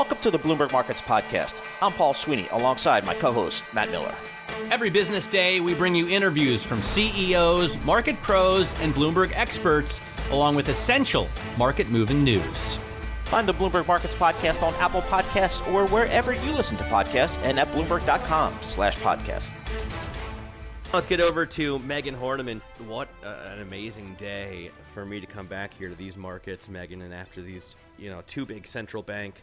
Welcome to the Bloomberg Markets Podcast. I'm Paul Sweeney alongside my co host, Matt Miller. Every business day, we bring you interviews from CEOs, market pros, and Bloomberg experts, along with essential market moving news. Find the Bloomberg Markets Podcast on Apple Podcasts or wherever you listen to podcasts and at Bloomberg.com slash podcast. Let's get over to Megan Horneman. What an amazing day for me to come back here to these markets, Megan, and after these, you know, two big central bank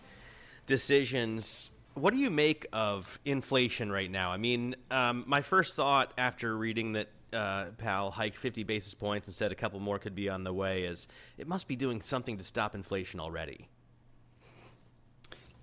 decisions. What do you make of inflation right now? I mean, um, my first thought after reading that uh, Powell hiked 50 basis points and said a couple more could be on the way is it must be doing something to stop inflation already.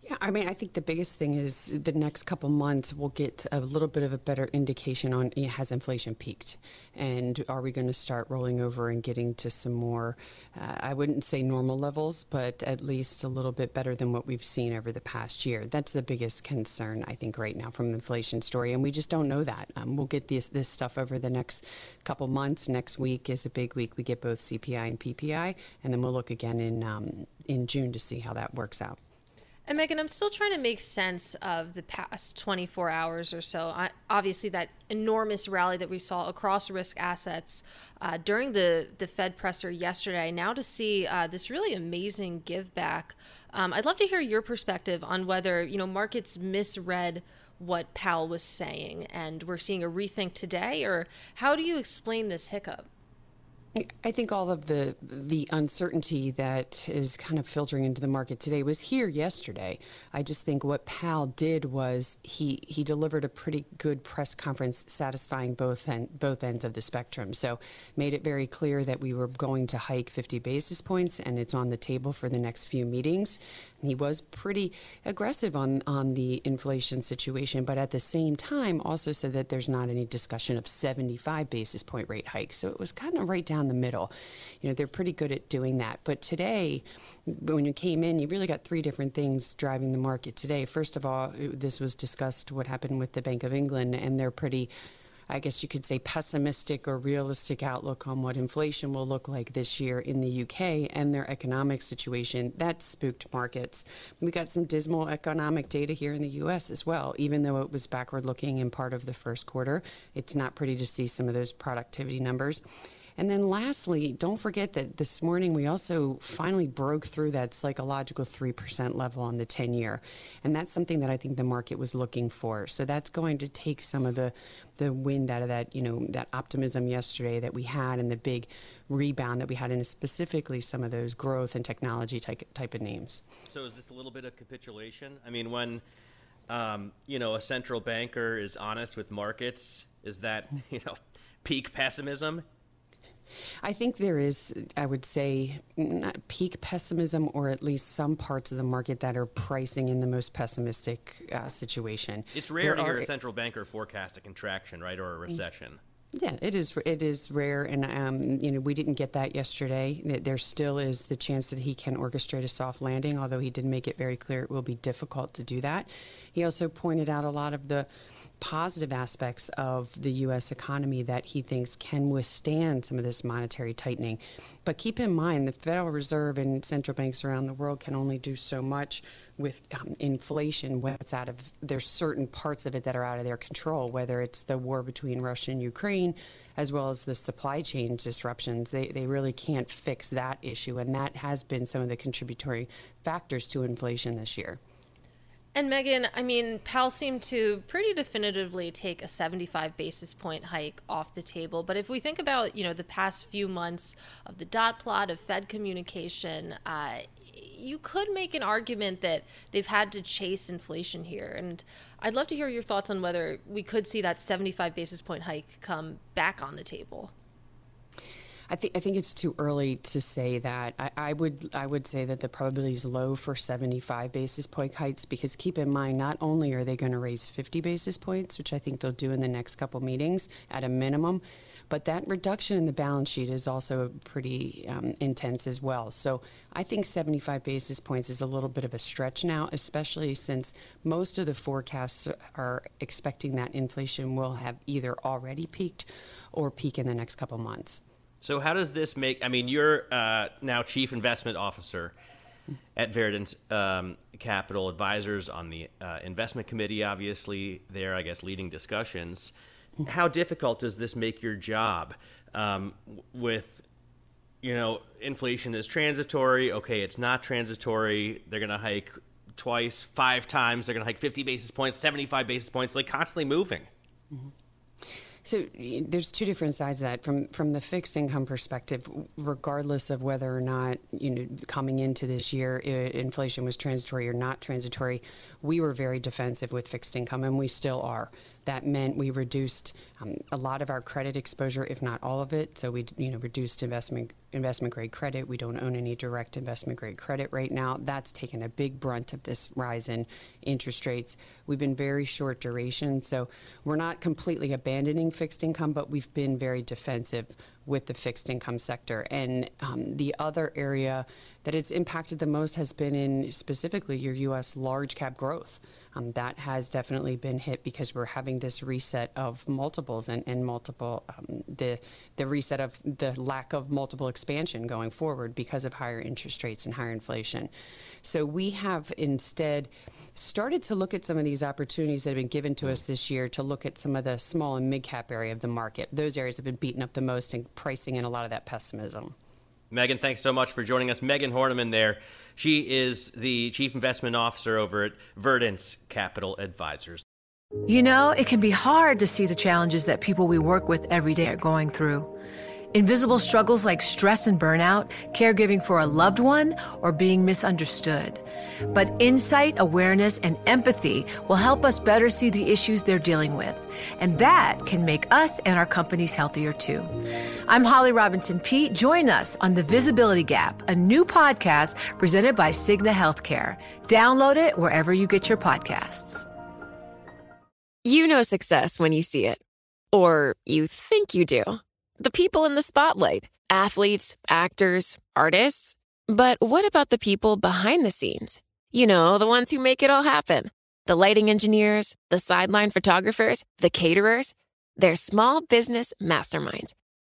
Yeah, I mean, I think the biggest thing is the next couple months we'll get a little bit of a better indication on has inflation peaked, and are we going to start rolling over and getting to some more, uh, I wouldn't say normal levels, but at least a little bit better than what we've seen over the past year. That's the biggest concern I think right now from inflation story, and we just don't know that. Um, we'll get this this stuff over the next couple months. Next week is a big week. We get both CPI and PPI, and then we'll look again in um, in June to see how that works out. And Megan, I'm still trying to make sense of the past 24 hours or so. I, obviously, that enormous rally that we saw across risk assets uh, during the, the Fed presser yesterday. Now to see uh, this really amazing give back. Um, I'd love to hear your perspective on whether you know markets misread what Powell was saying, and we're seeing a rethink today, or how do you explain this hiccup? I think all of the the uncertainty that is kind of filtering into the market today was here yesterday. I just think what Powell did was he he delivered a pretty good press conference, satisfying both end, both ends of the spectrum. So made it very clear that we were going to hike 50 basis points, and it's on the table for the next few meetings. He was pretty aggressive on, on the inflation situation, but at the same time also said that there's not any discussion of 75 basis point rate hikes. So it was kind of right down the middle. You know, they're pretty good at doing that. But today, when you came in, you really got three different things driving the market today. First of all, this was discussed what happened with the Bank of England, and they're pretty I guess you could say, pessimistic or realistic outlook on what inflation will look like this year in the UK and their economic situation. That spooked markets. We got some dismal economic data here in the US as well, even though it was backward looking in part of the first quarter. It's not pretty to see some of those productivity numbers. And then lastly, don't forget that this morning we also finally broke through that psychological 3% level on the 10 year. And that's something that I think the market was looking for. So that's going to take some of the, the wind out of that, you know, that optimism yesterday that we had and the big rebound that we had in specifically some of those growth and technology type, type of names. So is this a little bit of capitulation? I mean, when um, you know a central banker is honest with markets, is that you know peak pessimism? I think there is, I would say, peak pessimism, or at least some parts of the market that are pricing in the most pessimistic uh, situation. It's rare there to hear a central banker forecast a contraction, right, or a recession. Yeah, it is. It is rare, and um, you know we didn't get that yesterday. There still is the chance that he can orchestrate a soft landing, although he did make it very clear it will be difficult to do that. He also pointed out a lot of the positive aspects of the U.S. economy that he thinks can withstand some of this monetary tightening. But keep in mind, the Federal Reserve and central banks around the world can only do so much with um, inflation when it's out of there's certain parts of it that are out of their control whether it's the war between Russia and Ukraine as well as the supply chain disruptions. They, they really can't fix that issue, and that has been some of the contributory factors to inflation this year. And Megan, I mean, Powell seemed to pretty definitively take a 75 basis point hike off the table. But if we think about, you know, the past few months of the dot plot of Fed communication, uh, you could make an argument that they've had to chase inflation here. And I'd love to hear your thoughts on whether we could see that 75 basis point hike come back on the table. I think I think it's too early to say that. I, I, would I would say that the probability is low for 75 basis point hikes because keep in mind not only are they going to raise 50 basis points, which I think they'll do in the next couple meetings at a minimum, but that reduction in the balance sheet is also pretty um, intense as well. So I think 75 basis points is a little bit of a stretch now, especially since most of the forecasts are expecting that inflation will have either already peaked or peak in the next couple months. So how does this make? I mean, you're uh, now chief investment officer at Verdence um, Capital Advisors on the uh, investment committee. Obviously, there, I guess, leading discussions. How difficult does this make your job? Um, with you know, inflation is transitory. Okay, it's not transitory. They're going to hike twice, five times. They're going to hike 50 basis points, 75 basis points, like constantly moving. Mm-hmm. So there's two different sides of that. From from the fixed income perspective, regardless of whether or not you know coming into this year inflation was transitory or not transitory, we were very defensive with fixed income, and we still are. That meant we reduced um, a lot of our credit exposure, if not all of it. So we, you know, reduced investment investment grade credit. We don't own any direct investment grade credit right now. That's taken a big brunt of this rise in interest rates. We've been very short duration, so we're not completely abandoning fixed income, but we've been very defensive with the fixed income sector. And um, the other area that it's impacted the most has been in specifically your U.S. large cap growth. Um, that has definitely been hit because we're having this reset of multiples and, and multiple um, the the reset of the lack of multiple expansion going forward because of higher interest rates and higher inflation. So we have instead started to look at some of these opportunities that have been given to us this year to look at some of the small and mid cap area of the market. Those areas have been beaten up the most in pricing in a lot of that pessimism. Megan, thanks so much for joining us. Megan Horneman there. She is the Chief Investment Officer over at Verdence Capital Advisors. You know, it can be hard to see the challenges that people we work with every day are going through. Invisible struggles like stress and burnout, caregiving for a loved one, or being misunderstood. But insight, awareness, and empathy will help us better see the issues they're dealing with. And that can make us and our companies healthier too. I'm Holly Robinson Peete. Join us on The Visibility Gap, a new podcast presented by Cigna Healthcare. Download it wherever you get your podcasts. You know success when you see it, or you think you do the people in the spotlight athletes, actors, artists. But what about the people behind the scenes? You know, the ones who make it all happen the lighting engineers, the sideline photographers, the caterers. They're small business masterminds.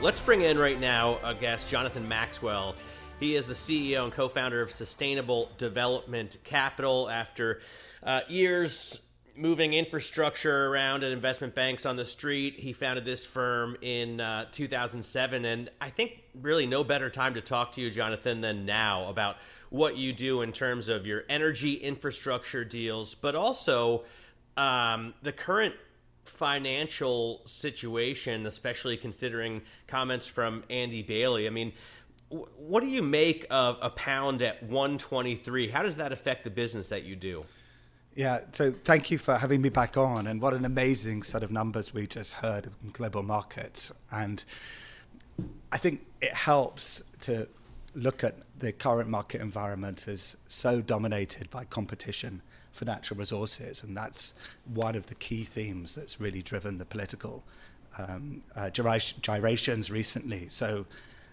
Let's bring in right now a guest, Jonathan Maxwell. He is the CEO and co founder of Sustainable Development Capital after uh, years moving infrastructure around at investment banks on the street. He founded this firm in uh, 2007. And I think really no better time to talk to you, Jonathan, than now about what you do in terms of your energy infrastructure deals, but also um, the current financial situation, especially considering comments from Andy Bailey. I mean, what do you make of a pound at 123? How does that affect the business that you do? Yeah, so thank you for having me back on. And what an amazing set of numbers we just heard in global markets. And I think it helps to look at the current market environment as so dominated by competition for natural resources, and that's one of the key themes that's really driven the political um, uh, gyrations recently. So,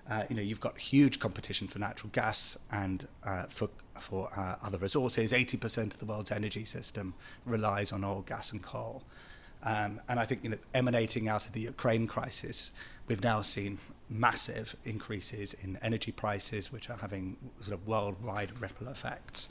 uh, you know, you've got huge competition for natural gas and uh, for for uh, other resources. 80% of the world's energy system relies on oil, gas, and coal. Um, and I think you know, emanating out of the Ukraine crisis, we've now seen massive increases in energy prices, which are having sort of worldwide ripple effects.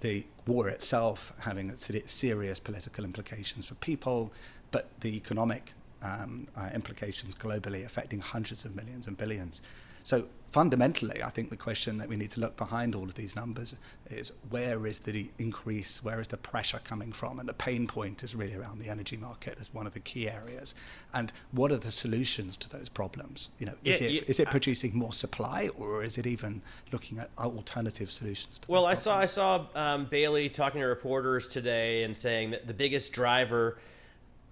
The war itself having serious political implications for people, but the economic um, uh, implications globally affecting hundreds of millions and billions. So fundamentally, I think the question that we need to look behind all of these numbers is where is the increase, where is the pressure coming from? And the pain point is really around the energy market as one of the key areas. And what are the solutions to those problems? You know, is Yeah, it yeah, is it producing more supply, or is it even looking at alternative solutions? To Well, I saw I saw um, Bailey talking to reporters today and saying that the biggest driver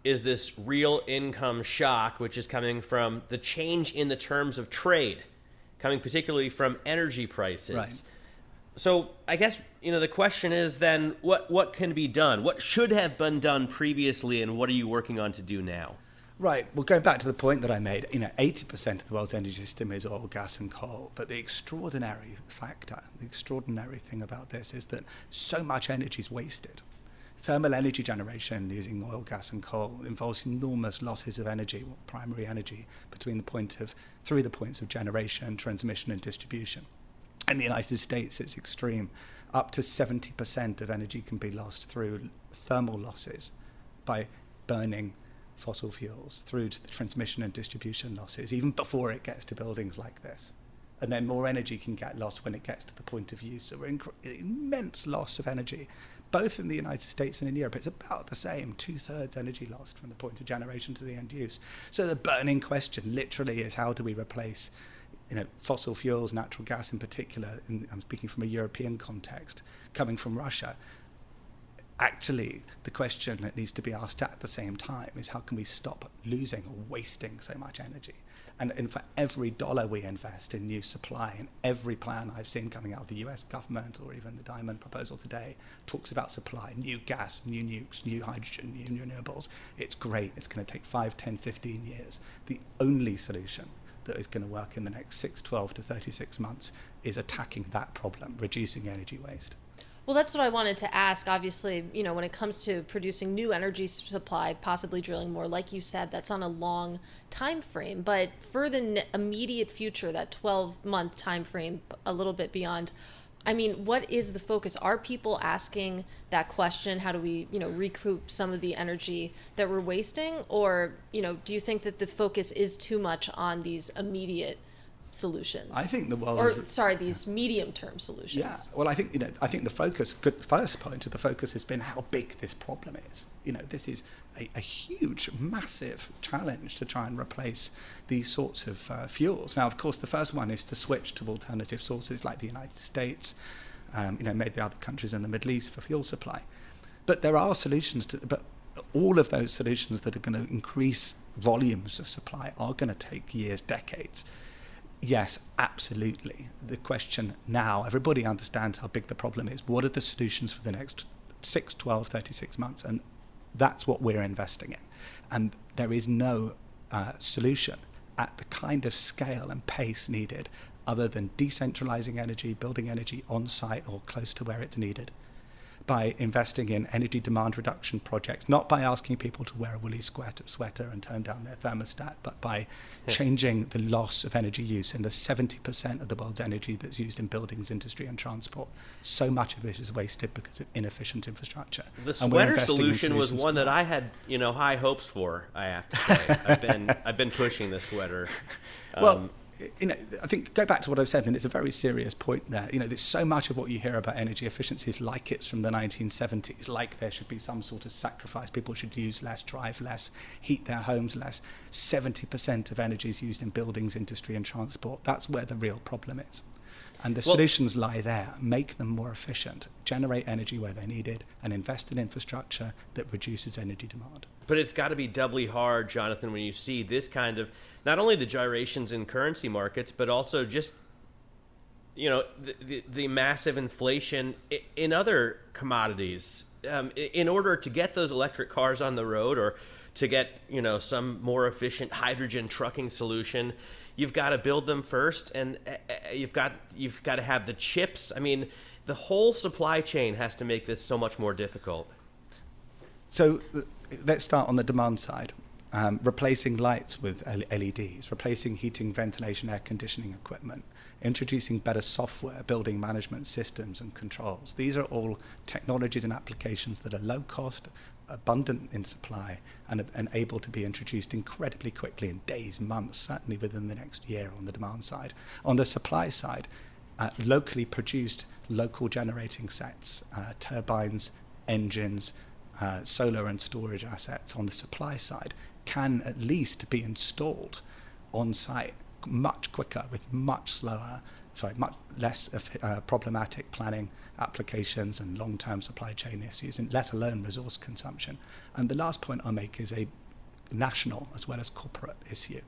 is this real income shock, which is coming from the change in the terms of trade, coming particularly from energy prices. Right. So I guess you know the question is then what what can be done? What should have been done previously, and what are you working on to do now? Right. Well, going back to the point that I made, you know, 80% of the world's energy system is oil, gas, and coal. But the extraordinary factor, the extraordinary thing about this is that so much energy is wasted. Thermal energy generation using oil, gas, and coal involves enormous losses of energy, primary energy, between the point of through the points of generation, transmission, and distribution. In the United States, it's extreme. Up to 70% of energy can be lost through thermal losses by burning fossil fuels through to the transmission and distribution losses, even before it gets to buildings like this. And then more energy can get lost when it gets to the point of use. So we're in immense loss of energy, both in the United States and in Europe. It's about the same, two thirds energy lost from the point of generation to the end use. So the burning question literally is how do we replace you know, fossil fuels, natural gas in particular, in, I'm speaking from a European context, coming from Russia. Actually, the question that needs to be asked at the same time is how can we stop losing or wasting so much energy? And, and for every dollar we invest in new supply, and every plan I've seen coming out of the US government or even the Diamond proposal today talks about supply, new gas, new nukes, new hydrogen, new renewables. It's great. It's going to take 5, 10, 15 years. The only solution that is going to work in the next 6, 12 to 36 months is attacking that problem, reducing energy waste. Well, that's what I wanted to ask. Obviously, you know, when it comes to producing new energy supply, possibly drilling more, like you said, that's on a long time frame. But for the immediate future, that 12 month time frame, a little bit beyond, I mean, what is the focus? Are people asking that question? How do we, you know, recoup some of the energy that we're wasting? Or, you know, do you think that the focus is too much on these immediate solutions? I think the world or is- sorry, these medium term solutions. Yeah, well, I think you know, I think the focus, good, the first point of the focus has been how big this problem is. You know, this is a, a huge, massive challenge to try and replace these sorts of uh, fuels. Now, of course, the first one is to switch to alternative sources like the United States, um, you know, maybe other countries in the Middle East for fuel supply. But there are solutions to, but all of those solutions that are going to increase volumes of supply are going to take years, decades. Yes, absolutely. The question now, everybody understands how big the problem is. What are the solutions for the next 6, 12, 36 months? And that's what we're investing in. And there is no uh, solution at the kind of scale and pace needed other than decentralizing energy, building energy on site or close to where it's needed by investing in energy demand reduction projects, not by asking people to wear a woolly sweater, and turn down their thermostat, but by changing the loss of energy use in the 70% of the world's energy that's used in buildings, industry, and transport. So much of this is wasted because of inefficient infrastructure. The sweater solution was one that I had, you know, high hopes for. I have to say, I've been I've been pushing the sweater. well, Um, you know, I think go back to what I've said, and it's a very serious point there. You know, there's so much of what you hear about energy efficiency is like it's from the 1970s, like there should be some sort of sacrifice. People should use less, drive less, heat their homes less. 70% of energy is used in buildings, industry, and transport. That's where the real problem is. And the Well- solutions lie there. Make them more efficient, generate energy where they're needed, and invest in infrastructure that reduces energy demand. But it's got to be doubly hard, Jonathan, when you see this kind of not only the gyrations in currency markets, but also just you know the, the, the massive inflation in other commodities. um, in order to get those electric cars on the road or to get you know some more efficient hydrogen trucking solution you've got to build them first and you've got you've got to have the chips. I mean the whole supply chain has to make this so much more difficult. So let's start on the demand side um, replacing lights with LEDs, replacing heating, ventilation, air conditioning equipment, introducing better software, building management systems and controls. These are all technologies and applications that are low cost, abundant in supply, and, and able to be introduced incredibly quickly in days, months, certainly within the next year on the demand side. On the supply side, uh, locally produced, local generating sets, uh, turbines, engines, uh, solar and storage assets on the supply side can at least be installed on site much quicker with much slower, sorry, much less uh, problematic planning applications and long-term supply chain issues, and let alone resource consumption. And the last point I'll make is a national as well as corporate issue.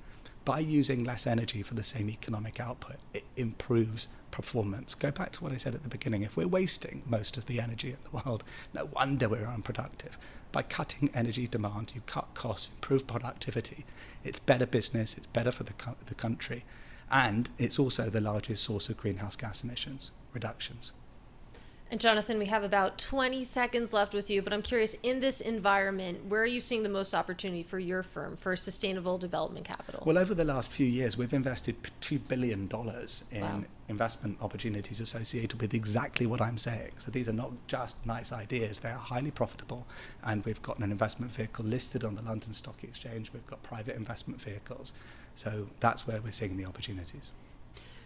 By using less energy for the same economic output, it improves performance. Go back to what I said at the beginning. If we're wasting most of the energy in the world, no wonder we're unproductive. By cutting energy demand, you cut costs, improve productivity. It's better business, it's better for the, co- the country, and it's also the largest source of greenhouse gas emissions reductions. And Jonathan, we have about 20 seconds left with you, but I'm curious in this environment, where are you seeing the most opportunity for your firm for sustainable development capital? Well, over the last few years, we've invested $2 billion in wow. investment opportunities associated with exactly what I'm saying. So these are not just nice ideas, they are highly profitable. And we've got an investment vehicle listed on the London Stock Exchange, we've got private investment vehicles. So that's where we're seeing the opportunities.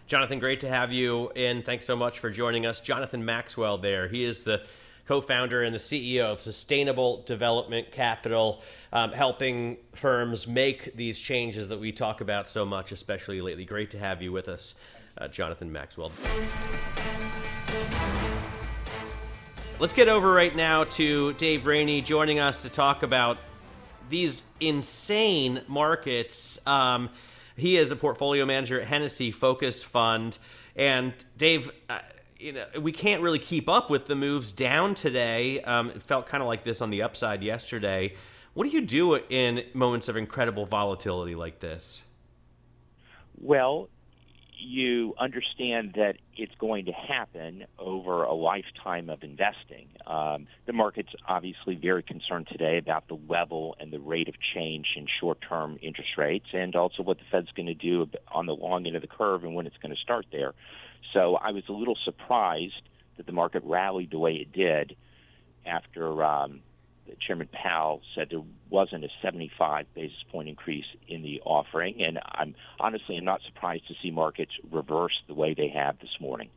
Jonathan, great to have you in. Thanks so much for joining us. Jonathan Maxwell, there. He is the co founder and the CEO of Sustainable Development Capital, um, helping firms make these changes that we talk about so much, especially lately. Great to have you with us, uh, Jonathan Maxwell. Let's get over right now to Dave Rainey joining us to talk about these insane markets. Um, he is a portfolio manager at Hennessy Focused Fund. And Dave, uh, you know, we can't really keep up with the moves down today. Um, it felt kind of like this on the upside yesterday. What do you do in moments of incredible volatility like this? Well, you understand that it's going to happen over a lifetime of investing. Um, the market's obviously very concerned today about the level and the rate of change in short term interest rates and also what the Fed's going to do on the long end of the curve and when it's going to start there. So I was a little surprised that the market rallied the way it did after um, Chairman Powell said there wasn't a 75 basis point increase in the offering, and I'm honestly I'm not surprised to see markets reverse the way they have this morning.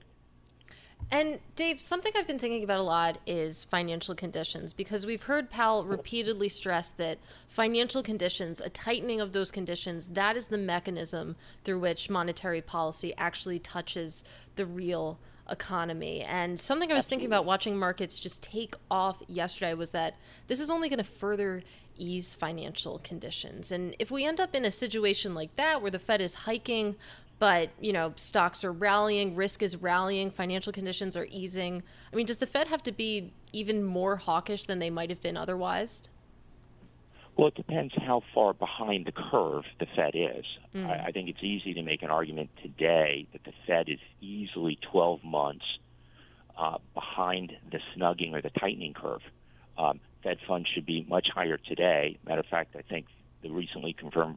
And Dave, something I've been thinking about a lot is financial conditions because we've heard Powell repeatedly stress that financial conditions, a tightening of those conditions, that is the mechanism through which monetary policy actually touches the real economy. And something I was thinking about watching markets just take off yesterday was that this is only going to further ease financial conditions. And if we end up in a situation like that where the Fed is hiking, but you know stocks are rallying, risk is rallying, financial conditions are easing. I mean, does the Fed have to be even more hawkish than they might have been otherwise? Well, it depends how far behind the curve the Fed is. Mm. I, I think it's easy to make an argument today that the Fed is easily 12 months uh, behind the snugging or the tightening curve. Um, Fed funds should be much higher today. Matter of fact, I think the recently confirmed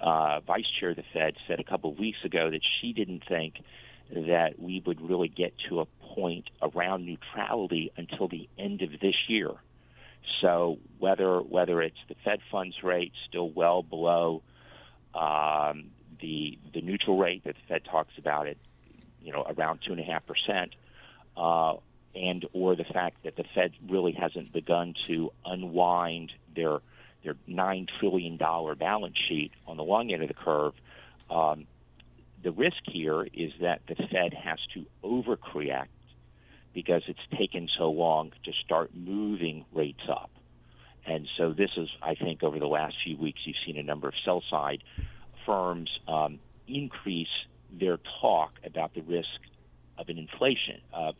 uh, vice chair of the Fed said a couple of weeks ago that she didn't think that we would really get to a point around neutrality until the end of this year. So whether whether it's the Fed funds rate still well below um, the the neutral rate that the Fed talks about it, you know, around two and a half percent, uh, and or the fact that the Fed really hasn't begun to unwind their their nine trillion dollar balance sheet on the long end of the curve. Um, the risk here is that the Fed has to overcorrect because it's taken so long to start moving rates up. And so this is, I think, over the last few weeks, you've seen a number of sell side firms um, increase their talk about the risk of an inflation of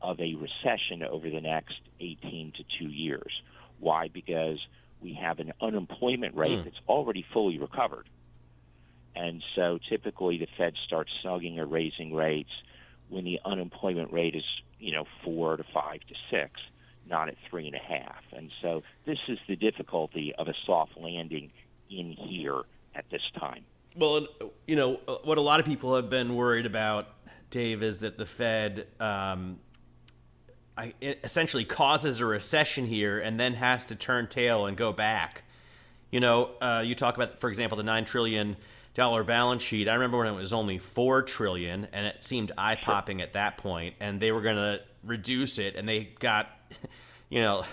of a recession over the next 18 to two years. Why? Because we have an unemployment rate mm. that's already fully recovered. And so typically the Fed starts snugging or raising rates when the unemployment rate is, you know, four to five to six, not at three and a half. And so this is the difficulty of a soft landing in here at this time. Well, you know, what a lot of people have been worried about, Dave, is that the Fed um, essentially causes a recession here and then has to turn tail and go back. You know, uh, you talk about, for example, the nine trillion dollar balance sheet. I remember when it was only four trillion, and it seemed eye popping at that point, and they were going to reduce it, and they got, you know,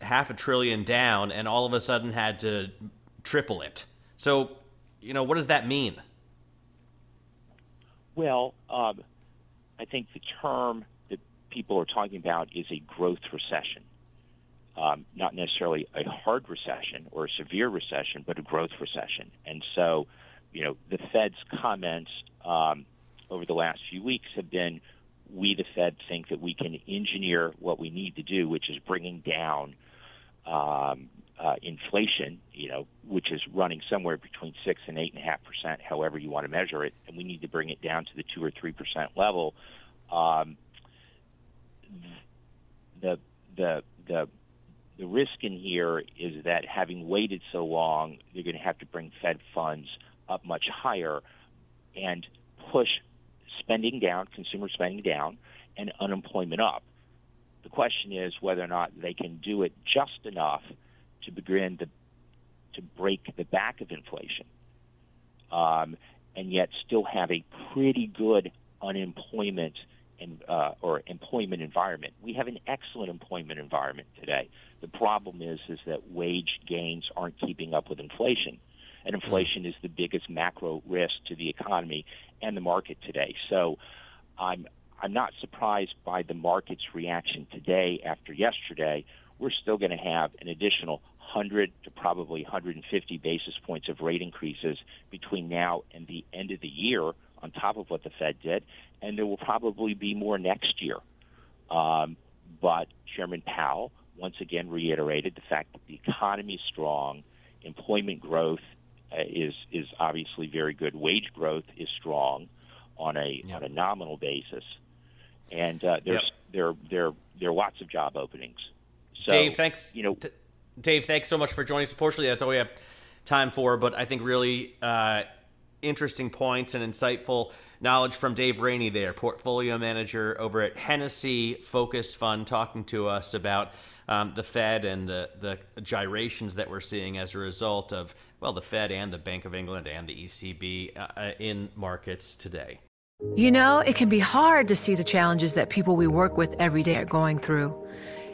half a trillion down, and all of a sudden had to triple it. So, you know, what does that mean? Well, um, I think the term that people are talking about is a growth recession. Um, not necessarily a hard recession or a severe recession, but a growth recession. And so you know, the Fed's comments um, over the last few weeks have been, we, the Fed, think that we can engineer what we need to do, which is bringing down um, uh, inflation, you know, which is running somewhere between six and eight and a half percent, however you want to measure it, and we need to bring it down to the two or three percent level. Um, the the the the risk in here is that having waited so long, they're going to have to bring Fed funds up much higher and push spending down, consumer spending down, and unemployment up. The question is whether or not they can do it just enough to begin to, to break the back of inflation um, and yet still have a pretty good unemployment in, uh, or employment environment. We have an excellent employment environment today. The problem is is that wage gains aren't keeping up with inflation and inflation is the biggest macro risk to the economy and the market today. So I'm I'm not surprised by the market's reaction today after yesterday. We're still going to have an additional 100 to probably 150 basis points of rate increases between now and the end of the year on top of what the Fed did, and there will probably be more next year. Um, but Chairman Powell once again reiterated the fact that the economy is strong, employment growth is is obviously very good. Wage growth is strong on a yep. on a nominal basis, and uh, there's yep. there there there are lots of job openings. So, Dave, thanks. You know, T- Dave, thanks so much for joining us. Unfortunately, that's all we have time for, but I think really uh, interesting points and insightful knowledge from Dave Rainey there, portfolio manager over at Hennessy Focus Fund, talking to us about um, the Fed and the, the gyrations that we're seeing as a result of, well, the Fed and the Bank of England and the ECB uh, uh, in markets today. You know, it can be hard to see the challenges that people we work with every day are going through.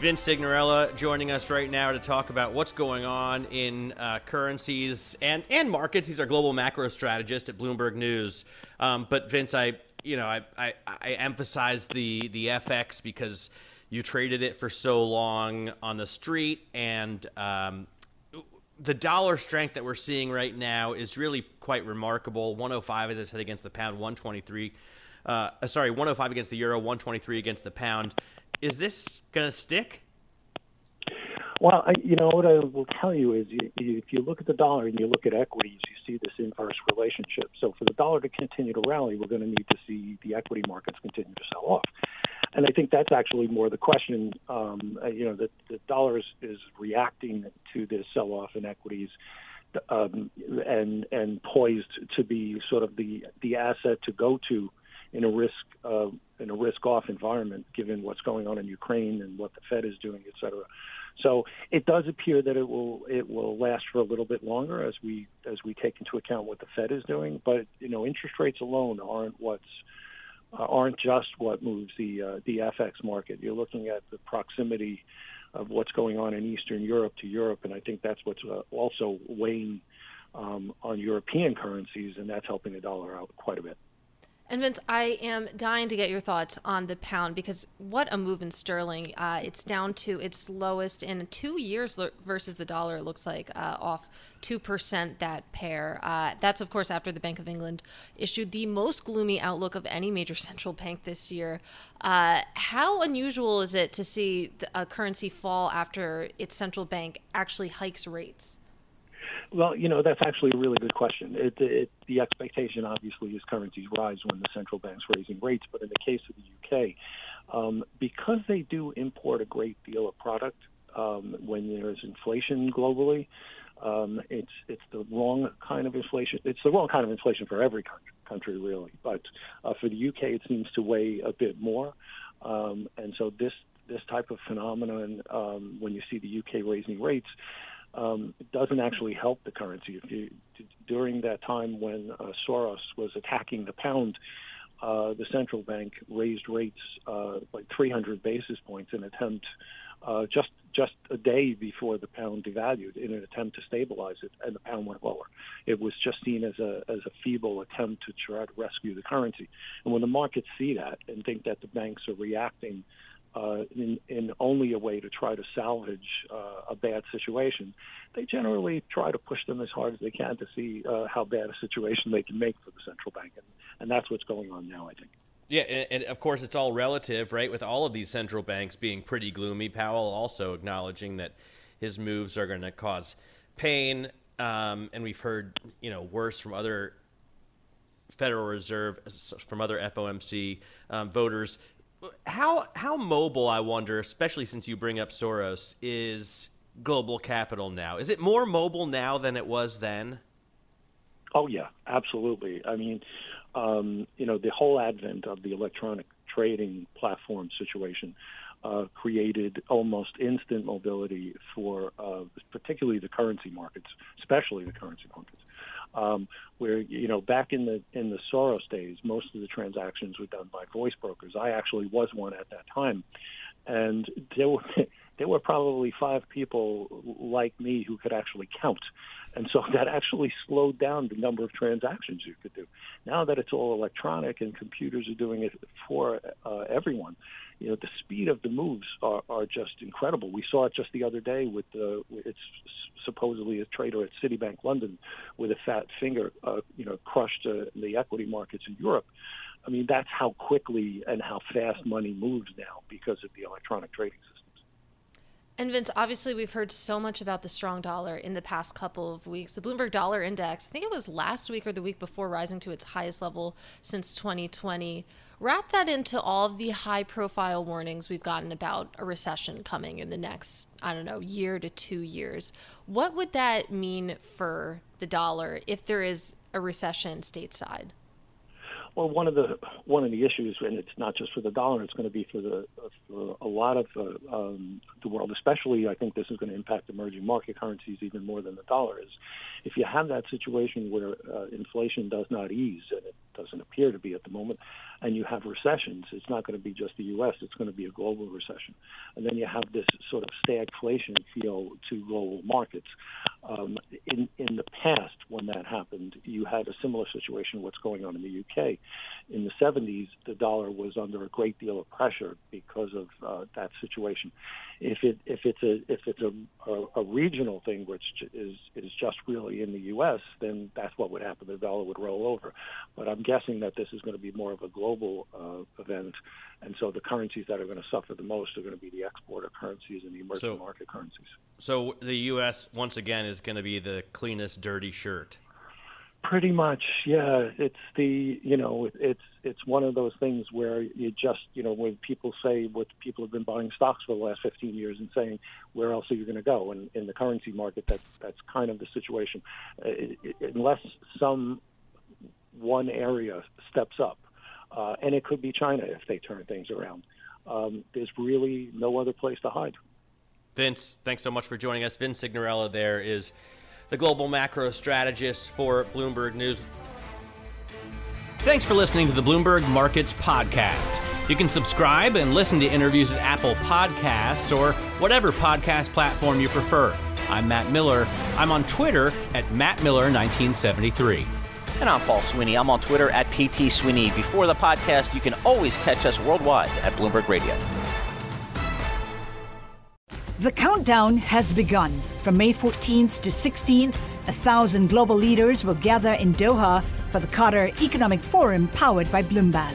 Vince Cignarella joining us right now to talk about what's going on in uh, currencies and, and markets. He's our global macro strategist at Bloomberg News. Um, but Vince, I you know I, I, I emphasize the the FX because you traded it for so long on the street, and um, the dollar strength that we're seeing right now is really quite remarkable. 105, as I said, against the pound, 123. Uh, sorry, 105 against the euro, 123 against the pound. Is this going to stick? Well, I, you know what I will tell you is, you, if you look at the dollar and you look at equities, you see this inverse relationship. So, for the dollar to continue to rally, we're going to need to see the equity markets continue to sell off. And I think that's actually more the question. Um, you know, that the dollar is, is reacting to this sell-off in equities. Um, and and poised to be sort of the the asset to go to in a risk uh, in a risk off environment, given what's going on in Ukraine and what the Fed is doing, et cetera. So it does appear that it will it will last for a little bit longer as we as we take into account what the Fed is doing. But you know, interest rates alone aren't what's uh, aren't just what moves the uh, the FX market. You're looking at the proximity of what's going on in Eastern Europe to Europe, and I think that's what's uh, also weighing um, on European currencies, and that's helping the dollar out quite a bit. And Vince, I am dying to get your thoughts on the pound because what a move in sterling. Uh, it's down to its lowest in two years versus the dollar, it looks like, uh, off 2% that pair. Uh, that's, of course, after the Bank of England issued the most gloomy outlook of any major central bank this year. Uh, how unusual is it to see a currency fall after its central bank actually hikes rates? Well, you know, that's actually a really good question. It, it, the expectation, obviously, is currencies rise when the central bank's raising rates. But in the case of the UK, um, because they do import a great deal of product um, when there's inflation globally, um, it's it's the wrong kind of inflation. It's the wrong kind of inflation for every country, country really. But uh, for the UK, it seems to weigh a bit more. Um, and so this this type of phenomenon, um, when you see the UK raising rates, um, it doesn't actually help the currency. If you during that time when uh, Soros was attacking the pound, uh, the central bank raised rates uh, like 300 basis points in an attempt uh, just just a day before the pound devalued in an attempt to stabilize it, and the pound went lower. It was just seen as a as a feeble attempt to try to rescue the currency. And when the markets see that and think that the banks are reacting uh, in, in only a way to try to salvage uh, a bad situation, they generally try to push them as hard as they can to see uh, how bad a situation they can make for the central bank, and, and that's what's going on now, I think. Yeah, and, and, of course it's all relative, right? With all of these central banks being pretty gloomy, Powell also acknowledging that his moves are going to cause pain, um, and we've heard you know worse from other Federal Reserve, from other FOMC um, voters how how mobile I wonder, especially since you bring up Soros, is global capital now? Is it more mobile now than it was then? Oh yeah, absolutely. I mean, um, you know, the whole advent of the electronic trading platform situation uh, created almost instant mobility for uh, particularly the currency markets, especially the currency markets um, where you know back in the in the Soros days, most of the transactions were done by voice brokers. I actually was one at that time, and there were there were probably five people like me who could actually count. And so that actually slowed down the number of transactions you could do. Now that it's all electronic and computers are doing it for uh, everyone, you know the speed of the moves are, are just incredible. We saw it just the other day with the it's supposedly a trader at Citibank London with a fat finger, uh, you know, crushed uh, the equity markets in Europe. I mean, that's how quickly and how fast money moves now because of the electronic trading. And Vince, obviously, we've heard so much about the strong dollar in the past couple of weeks. The Bloomberg Dollar Index, I think it was last week or the week before, rising to its highest level since 2020. Wrap that into all of the high profile warnings we've gotten about a recession coming in the next, I don't know, year to two years. What would that mean for the dollar if there is a recession stateside? Well, one of the one of the issues, and it's not just for the dollar; it's going to be for the for a lot of uh, um, the world. Especially, I think this is going to impact emerging market currencies even more than the dollar is. If you have that situation where uh, inflation does not ease, and it doesn't appear to be at the moment, and you have recessions, it's not going to be just the U.S. It's going to be a global recession, and then you have this sort of stagflation feel to global markets. Um, in in the past, when that happened, you had a similar situation. What's going on in the UK? In the 70s, the dollar was under a great deal of pressure because of uh, that situation. If it if it's a if it's a, a, a regional thing, which is is just really in the U.S., then that's what would happen. The dollar would roll over. But I'm guessing that this is going to be more of a global uh, event, and so the currencies that are going to suffer the most are going to be the exporter currencies and the emerging So- market currencies. So the U.S. once again is going to be the cleanest dirty shirt. Pretty much, yeah. It's the you know it's it's one of those things where you just you know when people say what people have been buying stocks for the last 15 years and saying where else are you going to go and in the currency market that's that's kind of the situation uh, it, it, unless some one area steps up uh, and it could be China if they turn things around. Um, there's really no other place to hide. Vince, thanks so much for joining us. Vince Cignarella there is the global macro strategist for Bloomberg News. Thanks for listening to the Bloomberg Markets Podcast. You can subscribe and listen to interviews at Apple Podcasts or whatever podcast platform you prefer. I'm Matt Miller. I'm on Twitter at MattMiller1973. And I'm Paul Sweeney. I'm on Twitter at PT Sweeney. Before the podcast, you can always catch us worldwide at Bloomberg Radio. The countdown has begun. From May 14th to 16th, a thousand global leaders will gather in Doha for the Qatar Economic Forum powered by Bloomberg.